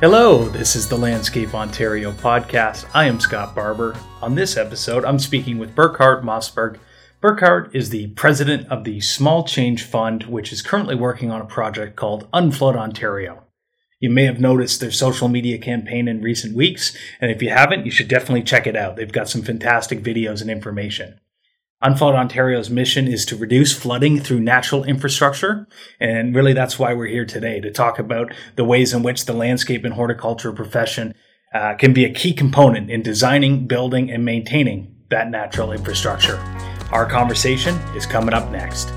Hello, this is the Landscape Ontario podcast. I am Scott Barber. On this episode, I'm speaking with Burkhard Mausberg. Burkhard is the president of the Small Change Fund, which is currently working on a project called Unflood Ontario. You may have noticed their social media campaign in recent weeks, and if you haven't, you should definitely check it out. They've got some fantastic videos and information. Unflood Ontario's mission is to reduce flooding through natural infrastructure. And really, that's why we're here today to talk about the ways in which the landscape and horticulture profession uh, can be a key component in designing, building, and maintaining that natural infrastructure. Our conversation is coming up next.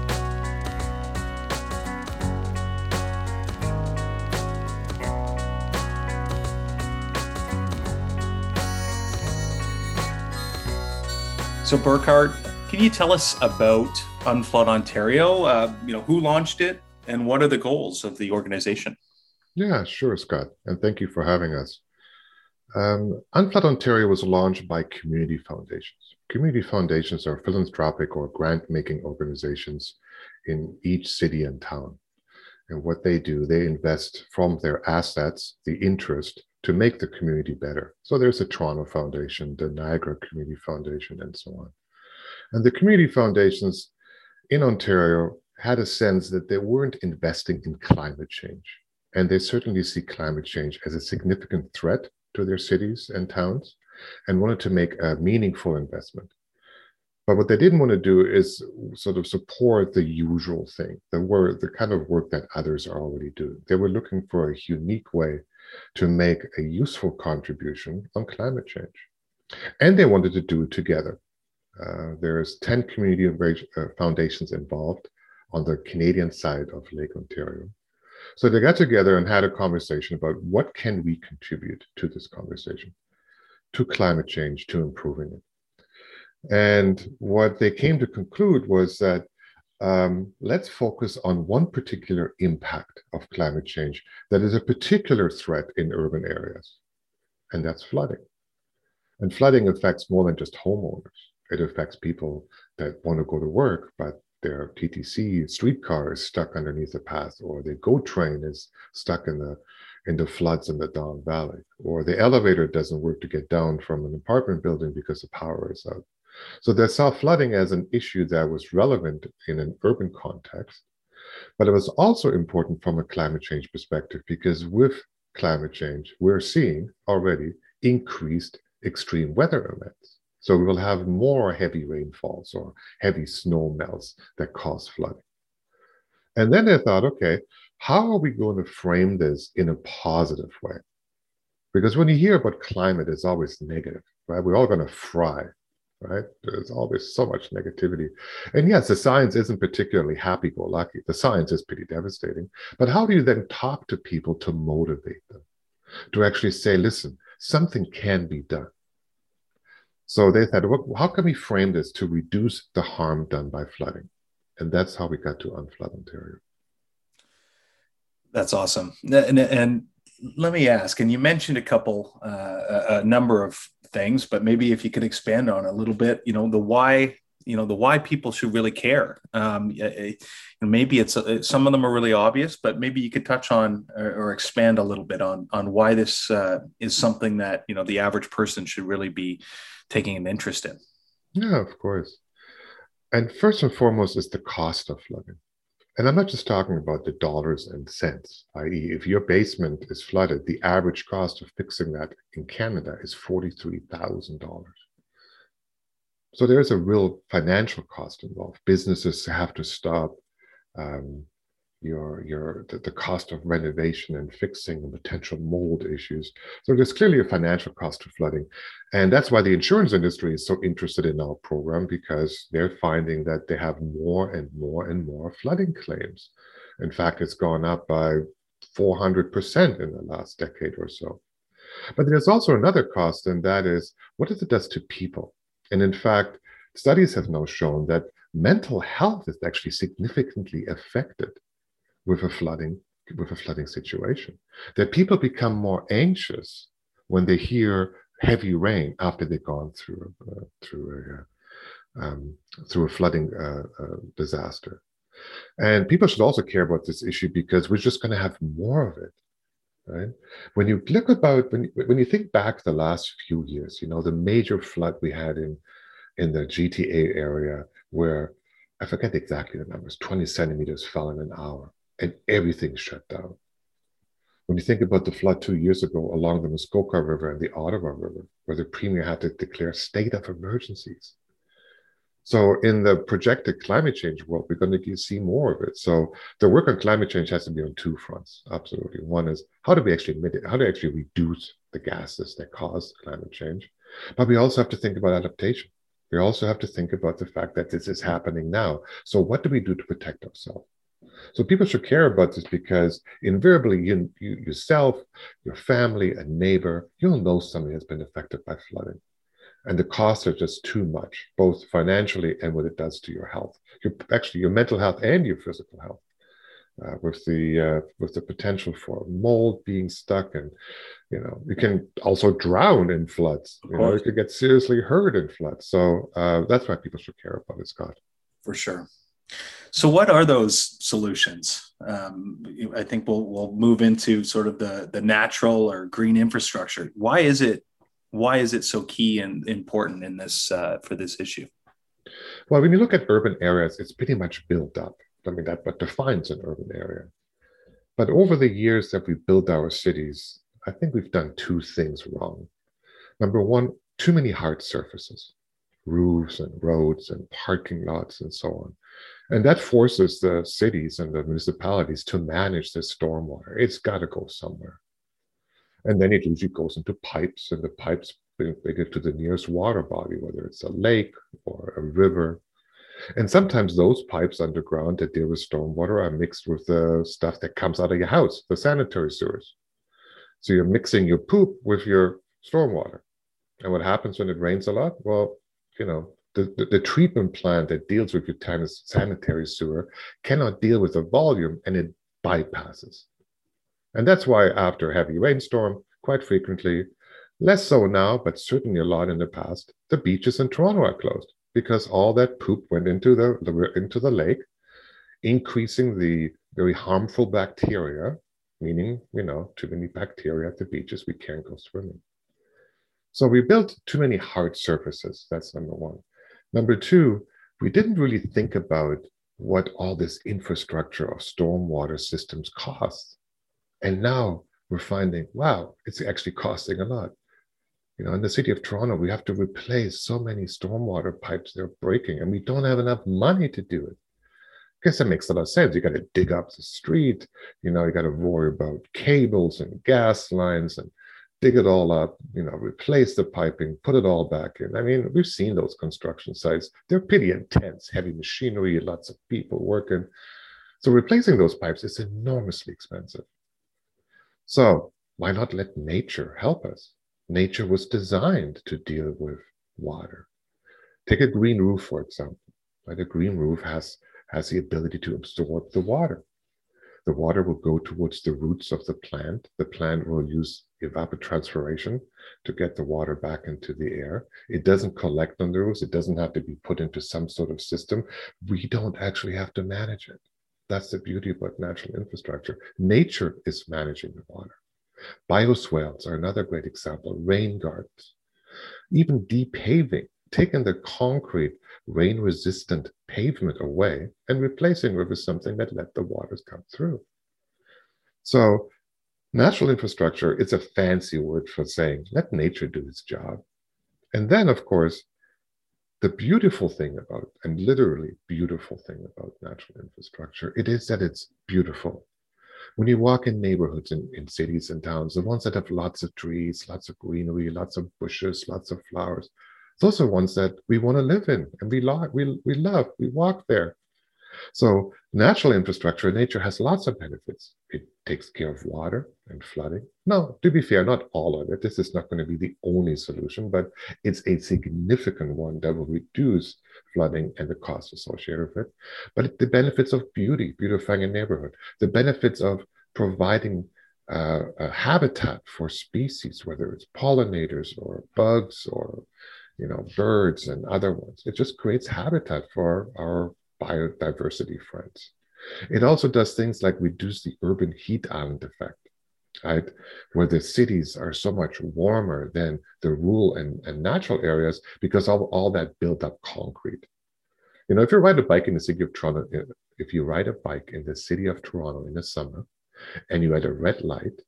So, Burkhard, can you tell us about Unflood Ontario? Uh, you know, who launched it and what are the goals of the organization? Yeah, sure, Scott. And thank you for having us. Um, Unflood Ontario was launched by community foundations. Community foundations are philanthropic or grant making organizations in each city and town. And what they do, they invest from their assets, the interest, to make the community better. So there's the Toronto Foundation, the Niagara Community Foundation, and so on. And the community foundations in Ontario had a sense that they weren't investing in climate change. And they certainly see climate change as a significant threat to their cities and towns and wanted to make a meaningful investment. But what they didn't want to do is sort of support the usual thing, the work, the kind of work that others are already doing. They were looking for a unique way to make a useful contribution on climate change. And they wanted to do it together. Uh, there's 10 community uh, foundations involved on the Canadian side of Lake Ontario. So they got together and had a conversation about what can we contribute to this conversation, to climate change, to improving it. And what they came to conclude was that um, let's focus on one particular impact of climate change that is a particular threat in urban areas, and that's flooding. And flooding affects more than just homeowners it affects people that want to go to work, but their TTC streetcar is stuck underneath the path, or the GO train is stuck in the in the floods in the Don Valley, or the elevator doesn't work to get down from an apartment building because the power is out. So they saw flooding as an issue that was relevant in an urban context, but it was also important from a climate change perspective because with climate change, we're seeing already increased extreme weather events. So we will have more heavy rainfalls or heavy snow melts that cause flooding. And then they thought, okay, how are we going to frame this in a positive way? Because when you hear about climate, it's always negative, right? We're all going to fry, right? There's always so much negativity. And yes, the science isn't particularly happy go lucky. The science is pretty devastating. But how do you then talk to people to motivate them? To actually say, listen, something can be done. So they said, well, how can we frame this to reduce the harm done by flooding? And that's how we got to Unflood Ontario. That's awesome. And, and let me ask, and you mentioned a couple, uh, a number of things, but maybe if you could expand on a little bit, you know, the why you know the why people should really care um, maybe it's uh, some of them are really obvious but maybe you could touch on or, or expand a little bit on on why this uh, is something that you know the average person should really be taking an interest in. Yeah of course. And first and foremost is the cost of flooding. And i'm not just talking about the dollars and cents i.e if your basement is flooded the average cost of fixing that in canada is $43000 so there's a real financial cost involved. Businesses have to stop um, your your the, the, cost of renovation and fixing the potential mold issues. So there's clearly a financial cost to flooding, and that's why the insurance industry is so interested in our program because they're finding that they have more and more and more flooding claims. In fact, it's gone up by 400% in the last decade or so. But there's also another cost, and that is what does it does to people. And in fact, studies have now shown that mental health is actually significantly affected with a flooding with a flooding situation. That people become more anxious when they hear heavy rain after they've gone through uh, through a um, through a flooding uh, uh, disaster. And people should also care about this issue because we're just going to have more of it. right? When you look about when when you think back the last few years, you know the major flood we had in in the GTA area where I forget exactly the numbers, 20 centimeters fell in an hour, and everything shut down. When you think about the flood two years ago along the Muskoka River and the Ottawa River, where the premier had to declare state of emergencies. So, in the projected climate change world, we're going to see more of it. So, the work on climate change has to be on two fronts. Absolutely. One is how do we actually mitigate, how do we actually reduce the gases that cause climate change? But we also have to think about adaptation. We also have to think about the fact that this is happening now. So, what do we do to protect ourselves? So people should care about this because invariably you, you yourself, your family, a neighbor, you'll know somebody has been affected by flooding. And the costs are just too much, both financially and what it does to your health, your actually your mental health and your physical health. Uh, with the uh, with the potential for mold being stuck and you know you can also drown in floods you know you could get seriously hurt in floods so uh, that's why people should care about it scott for sure so, what are those solutions? Um, I think we'll we'll move into sort of the the natural or green infrastructure. Why is it why is it so key and important in this uh, for this issue? Well, when you look at urban areas, it's pretty much built up. I mean, that what defines an urban area. But over the years that we built our cities, I think we've done two things wrong. Number one, too many hard surfaces, roofs and roads and parking lots and so on. And that forces the cities and the municipalities to manage the stormwater. It's got to go somewhere. And then it usually goes into pipes, and the pipes they get to the nearest water body, whether it's a lake or a river. And sometimes those pipes underground that deal with stormwater are mixed with the stuff that comes out of your house, the sanitary sewers. So you're mixing your poop with your stormwater. And what happens when it rains a lot? Well, you know, the, the, the, treatment plant that deals with your sanitary sewer cannot deal with the volume and it bypasses. And that's why after a heavy rainstorm, quite frequently, less so now, but certainly a lot in the past, the beaches in Toronto are closed because all that poop went into the, the into the lake, increasing the very harmful bacteria, meaning, you know, too many bacteria at the beaches, we can't go swimming. So we built too many hard surfaces. That's number one. Number two, we didn't really think about what all this infrastructure of stormwater systems costs. And now we're finding, wow, it's actually costing a lot. You know, in the city of Toronto, we have to replace so many stormwater pipes they're breaking, and we don't have enough money to do it. I guess that makes a lot of sense. You got to dig up the street, you know, you got to worry about cables and gas lines and dig it all up, you know, replace the piping, put it all back in. I mean, we've seen those construction sites. They're pretty intense, heavy machinery, lots of people working. So replacing those pipes is enormously expensive. So why not let nature help us? Nature was designed to deal with water. Take a green roof, for example. Right? A green roof has, has the ability to absorb the water. The water will go towards the roots of the plant. The plant will use evapotranspiration to get the water back into the air. It doesn't collect on the roots. It doesn't have to be put into some sort of system. We don't actually have to manage it. That's the beauty about natural infrastructure. Nature is managing the water. Bioswales are another great example, rain gardens. Even depaving, taking the concrete rain resistant pavement away and replacing it with something that let the waters come through. So, natural infrastructure is a fancy word for saying let nature do its job. And then, of course, the beautiful thing about, and literally beautiful thing about natural infrastructure, it is that it's beautiful. When you walk in neighborhoods in, in cities and towns, the ones that have lots of trees, lots of greenery, lots of bushes, lots of flowers, those are ones that we want to live in and we, lo- we, we love, we walk there. So natural infrastructure, nature has lots of benefits. It takes care of water and flooding. Now, to be fair, not all of it. This is not going to be the only solution, but it's a significant one that will reduce flooding and the costs associated with it. But the benefits of beauty, beautifying a neighborhood, the benefits of providing uh, a habitat for species, whether it's pollinators or bugs or you know, birds and other ones. It just creates habitat for our biodiversity friends. It also does things like reduce the urban heat island effect. right? Where the cities are so much warmer than the rural and, and natural areas because of all that built up concrete. You know, if you ride a bike in the city of Toronto, uh, if you ride a bike in the city of Toronto in the summer and you at a red light,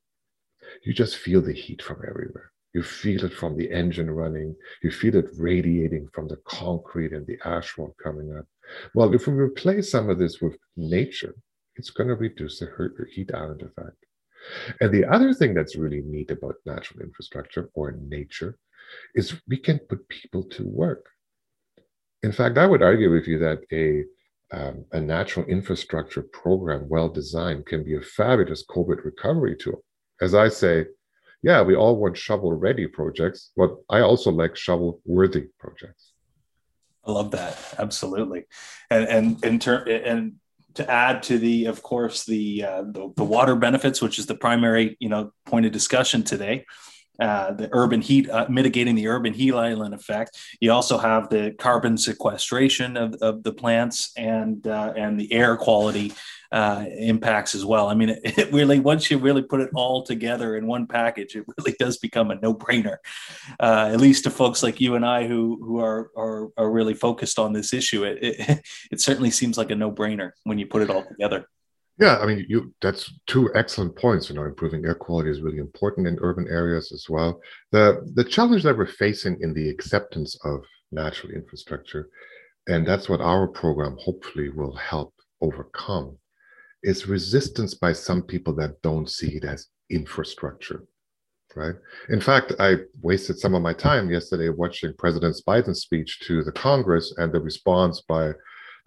you just feel the heat from everywhere. You feel it from the engine running. You feel it radiating from the concrete and the asphalt coming up. Well, if we replace some of this with nature, it's going to reduce the heat island effect. And the other thing that's really neat about natural infrastructure or nature is we can put people to work. In fact, I would argue with you that a um, a natural infrastructure program, well designed, can be a fabulous COVID recovery tool. As I say, yeah, we all want shovel ready projects, but I also like shovel worthy projects. I love that. Absolutely. And, and in turn, and to add to the, of course, the, uh, the, the water benefits, which is the primary, you know, point of discussion today. Uh, the urban heat, uh, mitigating the urban heat island effect. You also have the carbon sequestration of, of the plants and uh, and the air quality uh, impacts as well. I mean, it, it, really once you really put it all together in one package, it really does become a no brainer. Uh, at least to folks like you and I who who are are, are really focused on this issue, it, it it certainly seems like a no brainer when you put it all together. Yeah, I mean, you that's two excellent points. You know, improving air quality is really important in urban areas as well. The the challenge that we're facing in the acceptance of natural infrastructure, and that's what our program hopefully will help overcome, is resistance by some people that don't see it as infrastructure. Right. In fact, I wasted some of my time yesterday watching President Biden's speech to the Congress and the response by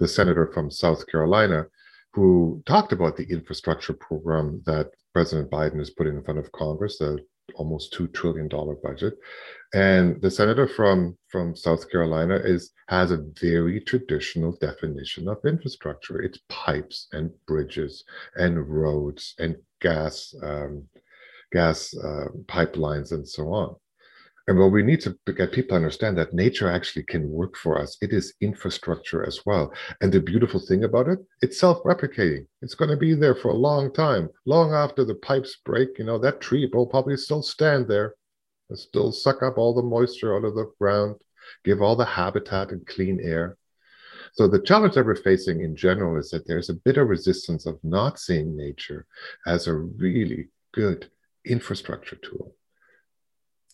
the senator from South Carolina who talked about the infrastructure program that President Biden is putting in front of Congress, the almost $2 trillion budget. And the senator from, from South Carolina is has a very traditional definition of infrastructure. It's pipes and bridges and roads and gas um, gas uh, pipelines and so on. And well, we need to get people to understand that nature actually can work for us. It is infrastructure as well. And the beautiful thing about it, it's self-replicating. It's going to be there for a long time, long after the pipes break. You know, that tree will probably still stand there, and still suck up all the moisture out of the ground, give all the habitat and clean air. So the challenge that we're facing in general is that there's a bit of resistance of not seeing nature as a really good infrastructure tool.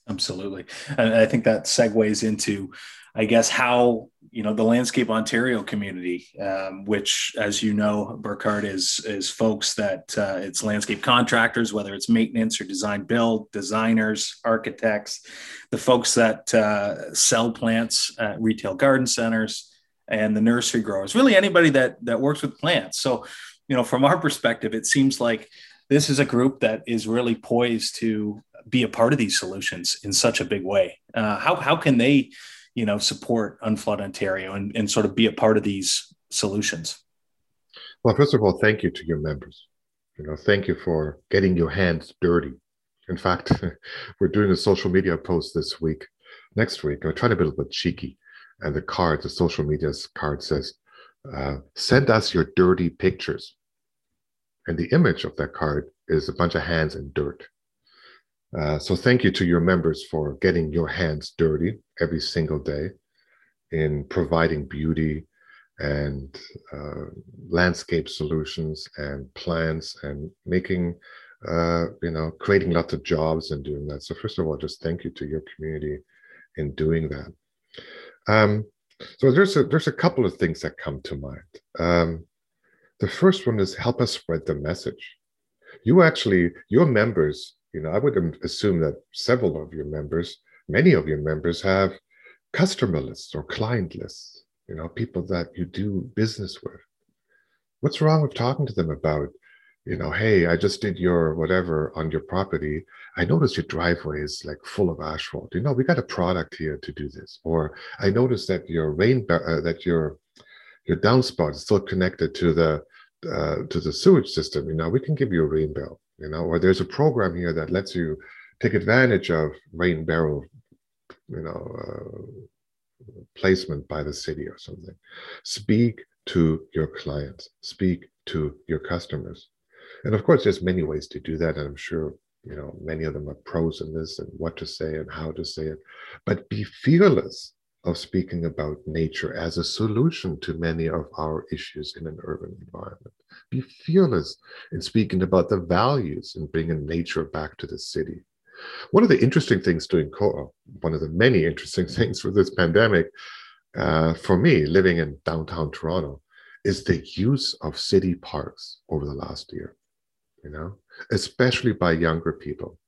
Absolutely. And I think that segues into, I guess, how, you know, the Landscape Ontario community, um, which, as you know, Burkhard is, is folks that uh, it's landscape contractors, whether it's maintenance or design build, designers, architects, the folks that uh, sell plants at retail garden centers, and the nursery growers, really anybody that, that works with plants. So, you know, from our perspective, it seems like this is a group that is really poised to be a part of these solutions in such a big way. Uh, how how can they, you know, support Unflood Ontario and, and sort of be a part of these solutions? Well, first of all, thank you to your members. You know, thank you for getting your hands dirty. In fact, we're doing a social media post this week. Next week, we're trying to be a little bit cheeky. And the card, the social media card says, uh, send us your dirty pictures. And the image of that card is a bunch of hands in dirt. Uh, so thank you to your members for getting your hands dirty every single day in providing beauty and uh, landscape solutions and plants and making uh, you know creating lots of jobs and doing that. So first of all just thank you to your community in doing that. Um, so there's a there's a couple of things that come to mind. Um, the first one is help us spread the message you actually your members you know, I would assume that several of your members, many of your members have customer lists or client lists, you know, people that you do business with. What's wrong with talking to them about, you know, hey, I just did your whatever on your property. I noticed your driveway is like full of asphalt. You know, we got a product here to do this. Or I noticed that your rain, uh, that your your downspout is still connected to the uh, to the sewage system. You know, we can give you a rain barrel you know, or there's a program here that lets you take advantage of rain barrel, you know, uh, placement by the city or something. Speak to your clients, speak to your customers. And of course, there's many ways to do that. And I'm sure you know, many of them are pros in this and what to say and how to say it. But be fearless of speaking about nature as a solution to many of our issues in an urban environment. Be fearless in speaking about the values and bringing nature back to the city. One of the interesting things doing co one of the many interesting things with this pandemic, uh, for me, living in downtown Toronto, is the use of city parks over the last year, you know, especially by younger people.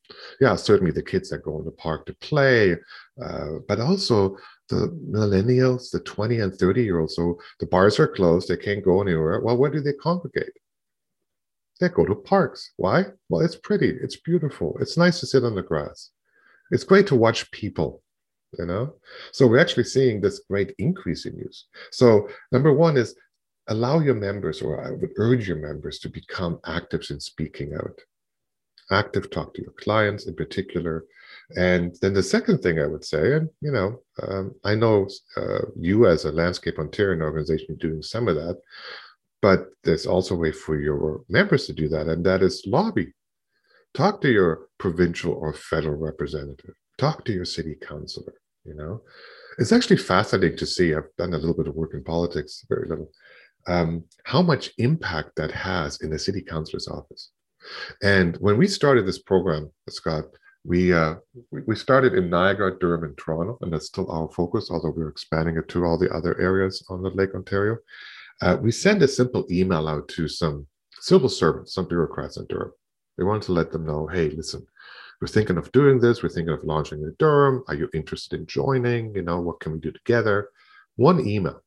Yeah, certainly the kids that go in the park to play, uh, but also the millennials, the 20 and 30 year olds. So the bars are closed, they can't go anywhere. Well, where do they congregate? They go to parks. Why? Well, it's pretty, it's beautiful, it's nice to sit on the grass. It's great to watch people, you know? So we're actually seeing this great increase in use. So, number one is allow your members, or I would urge your members to become actives in speaking out. Active, talk to your clients in particular. And then the second thing I would say, and you know, um, I know uh, you as a Landscape Ontario organization doing some of that, but there's also a way for your members to do that, and that is lobby. Talk to your provincial or federal representative. Talk to your city councilor. You know, it's actually fascinating to see. I've done a little bit of work in politics, very little um, how much impact that has in the city councilor's office. And when we started this program, Scott, we, uh, we started in Niagara, Durham, and Toronto, and that's still our focus, although we're expanding it to all the other areas on the Lake Ontario. Uh, we send a simple email out to some civil servants, some bureaucrats in Durham. We want to let them know, hey, listen, we're thinking of doing this. We're thinking of launching in Durham. Are you interested in joining? You know, what can we do together? One email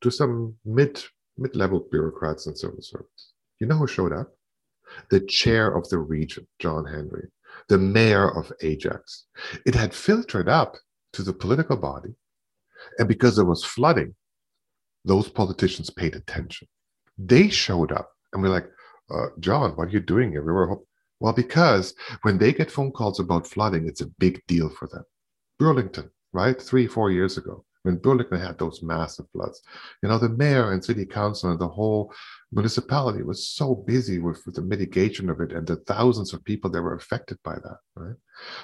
to some mid mid-level bureaucrats and civil servants. You know who showed up? The chair of the region, John Henry, the mayor of Ajax. It had filtered up to the political body, and because there was flooding, those politicians paid attention. They showed up, and we're like, uh, John, what are you doing here? We were well because when they get phone calls about flooding, it's a big deal for them. Burlington, right, three four years ago, when Burlington had those massive floods. You know, the mayor and city council and the whole municipality was so busy with, with the mitigation of it and the thousands of people that were affected by that, right?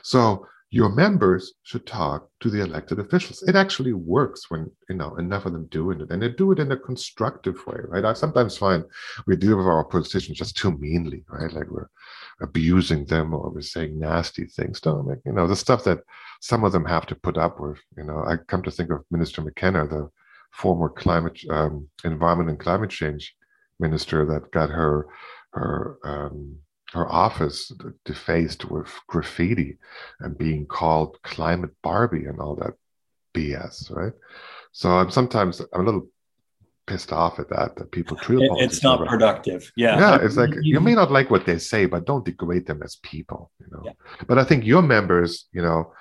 So your members should talk to the elected officials. It actually works when you know enough of them doing it, and they do it in a constructive way, right? I sometimes find we deal with our politicians just too meanly, right? Like we're abusing them or we're saying nasty things. Don't make you know the stuff that some of them have to put up with. You know, I come to think of Minister McKenna, the former climate, um, environment and climate change minister that got her her um, her office defaced with graffiti and being called climate Barbie and all that BS, right? So I'm sometimes I'm a little pissed off at that that people treat it, it's not productive yeah yeah it's like you may not like what they say but don't degrade them as people you know yeah. but i think your members you know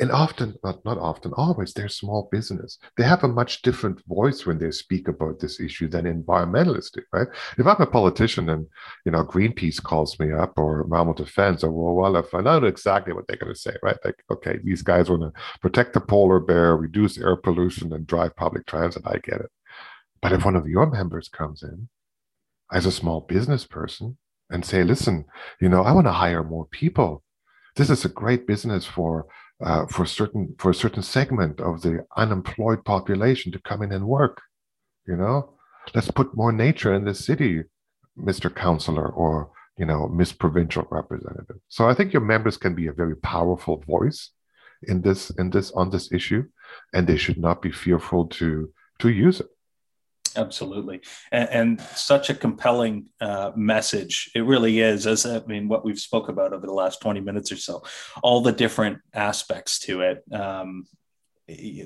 and often not not often always they're small business. They have a much different voice when they speak about this issue than environmentalists do right? If i'm a politician and you know greenpeace calls me up or environmental defense or well, i know exactly what they're going to say right? Like okay these guys want to protect the polar bear reduce air pollution and drive public transit. I get it. But if one of your members comes in as a small business person and say listen you know i want to hire more people. This is a great business for uh, for certain for a certain segment of the unemployed population to come in and work. You know, let's put more nature in the city, Mr. Councillor or you know Miss Provincial Representative. So I think your members can be a very powerful voice in this in this on this issue, and they should not be fearful to to use it. Absolutely, and, and such a compelling uh, message. It really is. As I mean, what we've spoke about over the last twenty minutes or so, all the different aspects to it. Um,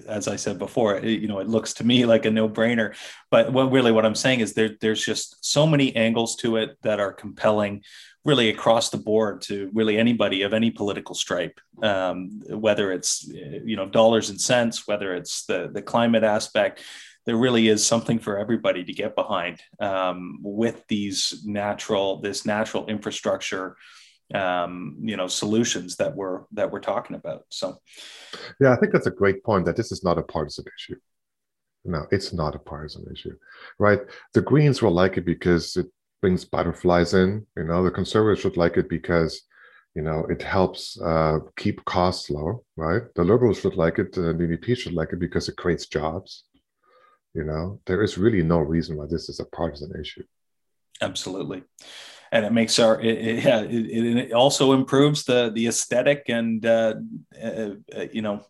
as I said before, it, you know, it looks to me like a no-brainer. But what really what I'm saying is there, there's just so many angles to it that are compelling, really across the board to really anybody of any political stripe. Um, whether it's you know dollars and cents, whether it's the the climate aspect, there really is something for everybody to get behind um, with these natural this natural infrastructure um, you know solutions that we're that we're talking about so yeah i think that's a great point that this is not a partisan issue no it's not a partisan issue right the greens will like it because it brings butterflies in you know the conservatives should like it because You know, it helps uh, keep costs low, right? The liberals should like it, the NDP should like it because it creates jobs. You know, there is really no reason why this is a partisan issue. Absolutely. And it makes our it, it, yeah, it, it also improves the the aesthetic and uh, uh, uh, you know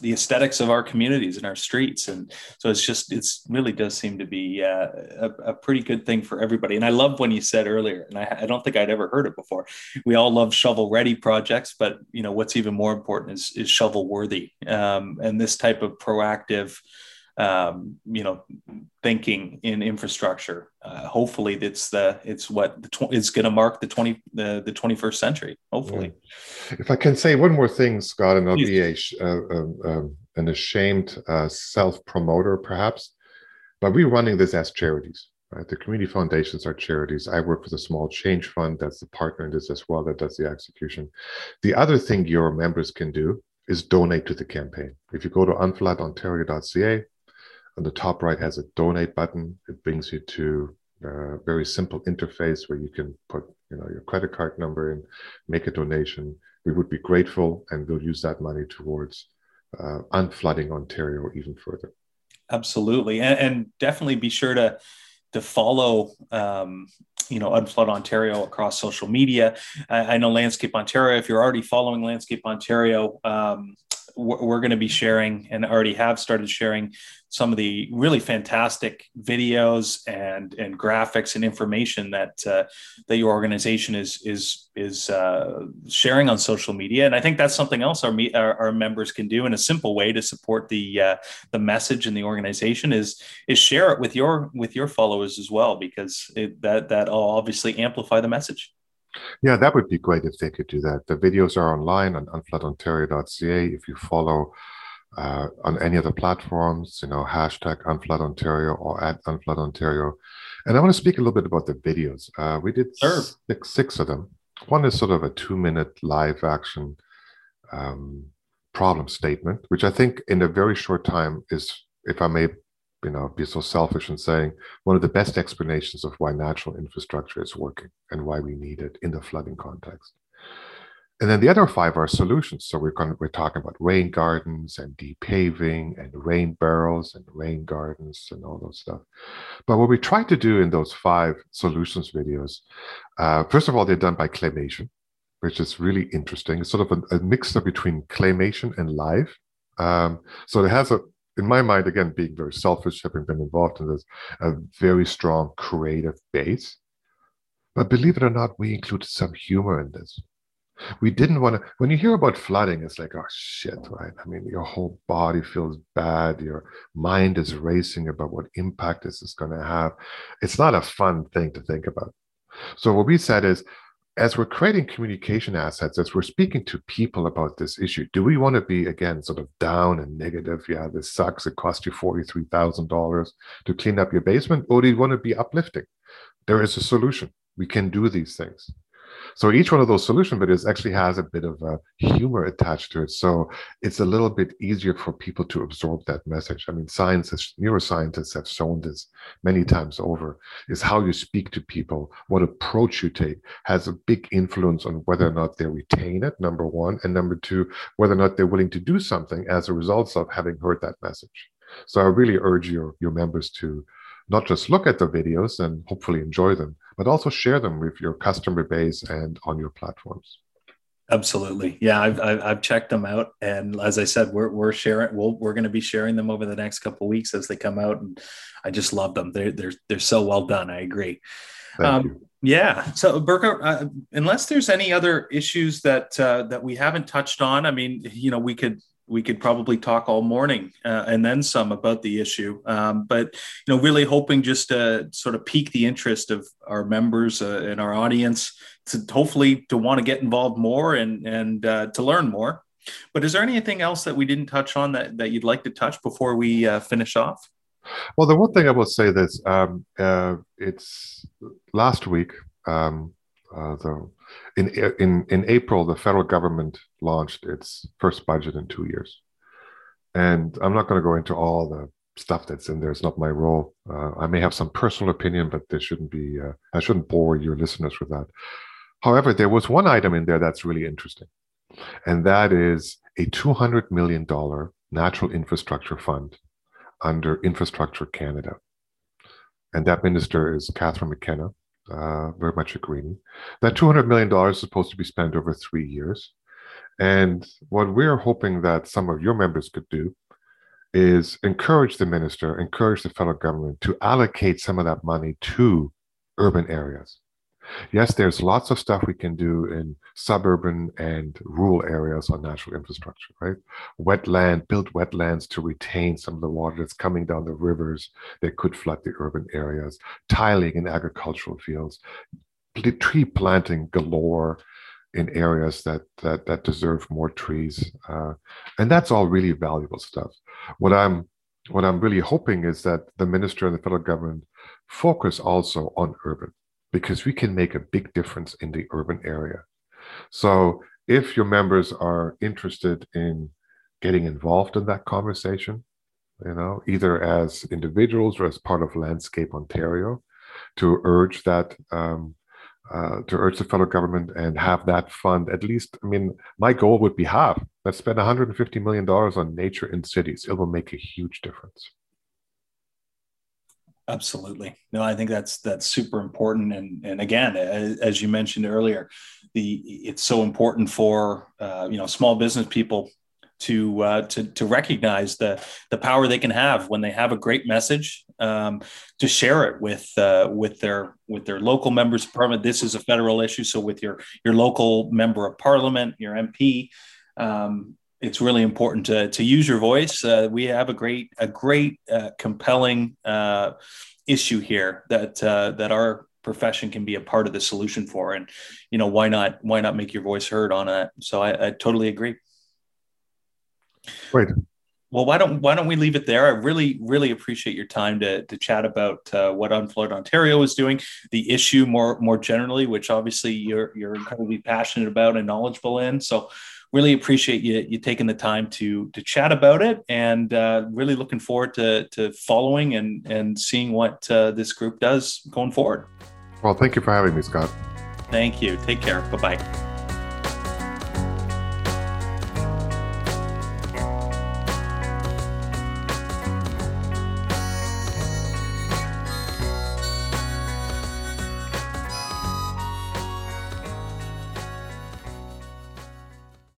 the aesthetics of our communities and our streets. And so it's just it's really does seem to be uh, a, a, pretty good thing for everybody. And i love when you said earlier and I, I, don't think i'd ever heard it before we all love shovel ready projects but you know what's even more important is, is shovel worthy. Um, and this type of proactive um, you know thinking in infrastructure. Uh, hopefully, it's the it's what the tw- it's going to mark the twenty the the twenty first century. Hopefully, yeah. if I can say one more thing, Scott, and I'll Please. be a, uh, um, an ashamed uh, self promoter, perhaps, but we're running this as charities. Right? The community foundations are charities. I work for the Small Change Fund. That's the partner in this as well. That does the execution. The other thing your members can do is donate to the campaign. If you go to unfloodontario.ca, on the top right has a donate button. It brings you to a very simple interface where you can put you know your credit card number and make a donation. We would be grateful, and we'll use that money towards uh, unflooding Ontario even further. Absolutely, and, and definitely be sure to to follow um, you know unflood ontario across social media I, I, know landscape ontario if you're already following landscape ontario um, we're going to be sharing and already have started sharing some of the really fantastic videos and and graphics and information that uh, that your organization is is is uh, sharing on social media and I think that's something else our, our, our members can do in a simple way to support the uh, the message and the organization is is share it with your with your followers as well because it, that that'll obviously amplify the message. Yeah, that would be great if they could do that. The videos are online on unfloodontario.ca. If you follow uh, on any of the platforms, you know, hashtag unfloodontario or at unfloodontario. And I want to speak a little bit about the videos. Uh, we did sure. six, six of them. One is sort of a two minute live action um, problem statement, which I think in a very short time is, if I may you know, be so selfish in saying one of the best explanations of why natural infrastructure is working and why we need it in the flooding context. And then the other five are solutions. So we're going we're talking about rain gardens and depaving and rain barrels and rain gardens and all those stuff. But what we try to do in those five solutions videos, uh, first of all, they're done by claymation, which is really interesting. It's sort of a, a mixture between claymation and live. Um, so it has a in my mind, again, being very selfish, having been involved in this, a very strong creative base. But believe it or not, we included some humor in this. We didn't want to, when you hear about flooding, it's like, oh shit, right? I mean, your whole body feels bad. Your mind is racing about what impact this is going to have. It's not a fun thing to think about. So, what we said is, as we're creating communication assets, as we're speaking to people about this issue, do we want to be again sort of down and negative? Yeah, this sucks. It cost you forty-three thousand dollars to clean up your basement, or do you want to be uplifting? There is a solution. We can do these things. So each one of those solution videos actually has a bit of a humor attached to it. So it's a little bit easier for people to absorb that message. I mean, scientists, neuroscientists have shown this many times over, is how you speak to people, what approach you take has a big influence on whether or not they retain it, number one, and number two, whether or not they're willing to do something as a result of having heard that message. So I really urge your, your members to not just look at the videos and hopefully enjoy them, but also share them with your customer base and on your platforms. Absolutely. Yeah, I've, I've, I've, checked them out. And as I said, we're, we're sharing, we'll, we're going to be sharing them over the next couple weeks as they come out. And I just love them. They're, they're, they're so well done. I agree. Um, yeah. So Burkhard, uh, unless there's any other issues that, uh, that we haven't touched on, I mean, you know, we could, we could probably talk all morning uh, and then some about the issue. Um, but you know, really hoping just to sort of pique the interest of our members uh, and our audience to hopefully to want to get involved more and and uh, to learn more. But is there anything else that we didn't touch on that that you'd like to touch before we uh, finish off? Well, the one thing I will say this: um, uh, it's last week. Um, uh, the in in in April, the federal government launched its first budget in two years, and I'm not going to go into all the stuff that's in there. It's not my role. Uh, I may have some personal opinion, but there shouldn't be. Uh, I shouldn't bore your listeners with that. However, there was one item in there that's really interesting, and that is a $200 million natural infrastructure fund under Infrastructure Canada. And that minister is Catherine McKenna, uh, very much agreeing. That $200 million is supposed to be spent over three years. And what we're hoping that some of your members could do is encourage the minister, encourage the federal government to allocate some of that money to urban areas. Yes, there's lots of stuff we can do in suburban and rural areas on natural infrastructure, right? Wetland, build wetlands to retain some of the water that's coming down the rivers that could flood the urban areas, tiling in agricultural fields, tree planting galore in areas that that that deserve more trees, uh, and that's all really valuable stuff. What I'm what I'm really hoping is that the minister and the federal government focus also on urban because we can make a big difference in the urban area. So if your members are interested in getting involved in that conversation, you know, either as individuals or as part of Landscape Ontario, to urge that um, uh, to urge the federal government and have that fund at least. I mean, my goal would be half. Let's spend 150 million dollars on nature in cities. It will make a huge difference. Absolutely. No, I think that's that's super important. And and again, as you mentioned earlier, the it's so important for uh, you know small business people to uh, to to recognize the the power they can have when they have a great message um, to share it with uh, with their with their local members of parliament. This is a federal issue, so with your your local member of parliament, your MP. Um, it's really important to, to use your voice. Uh, we have a great a great uh, compelling uh, issue here that uh, that our profession can be a part of the solution for, and you know why not why not make your voice heard on it? So I, I totally agree. Great. Well, why don't why don't we leave it there? I really really appreciate your time to to chat about uh, what Unflood Ontario is doing, the issue more more generally, which obviously you're you're incredibly passionate about and knowledgeable in. So really appreciate you you taking the time to to chat about it, and uh, really looking forward to to following and and seeing what uh, this group does going forward. Well, thank you for having me, Scott. Thank you. Take care. Bye bye.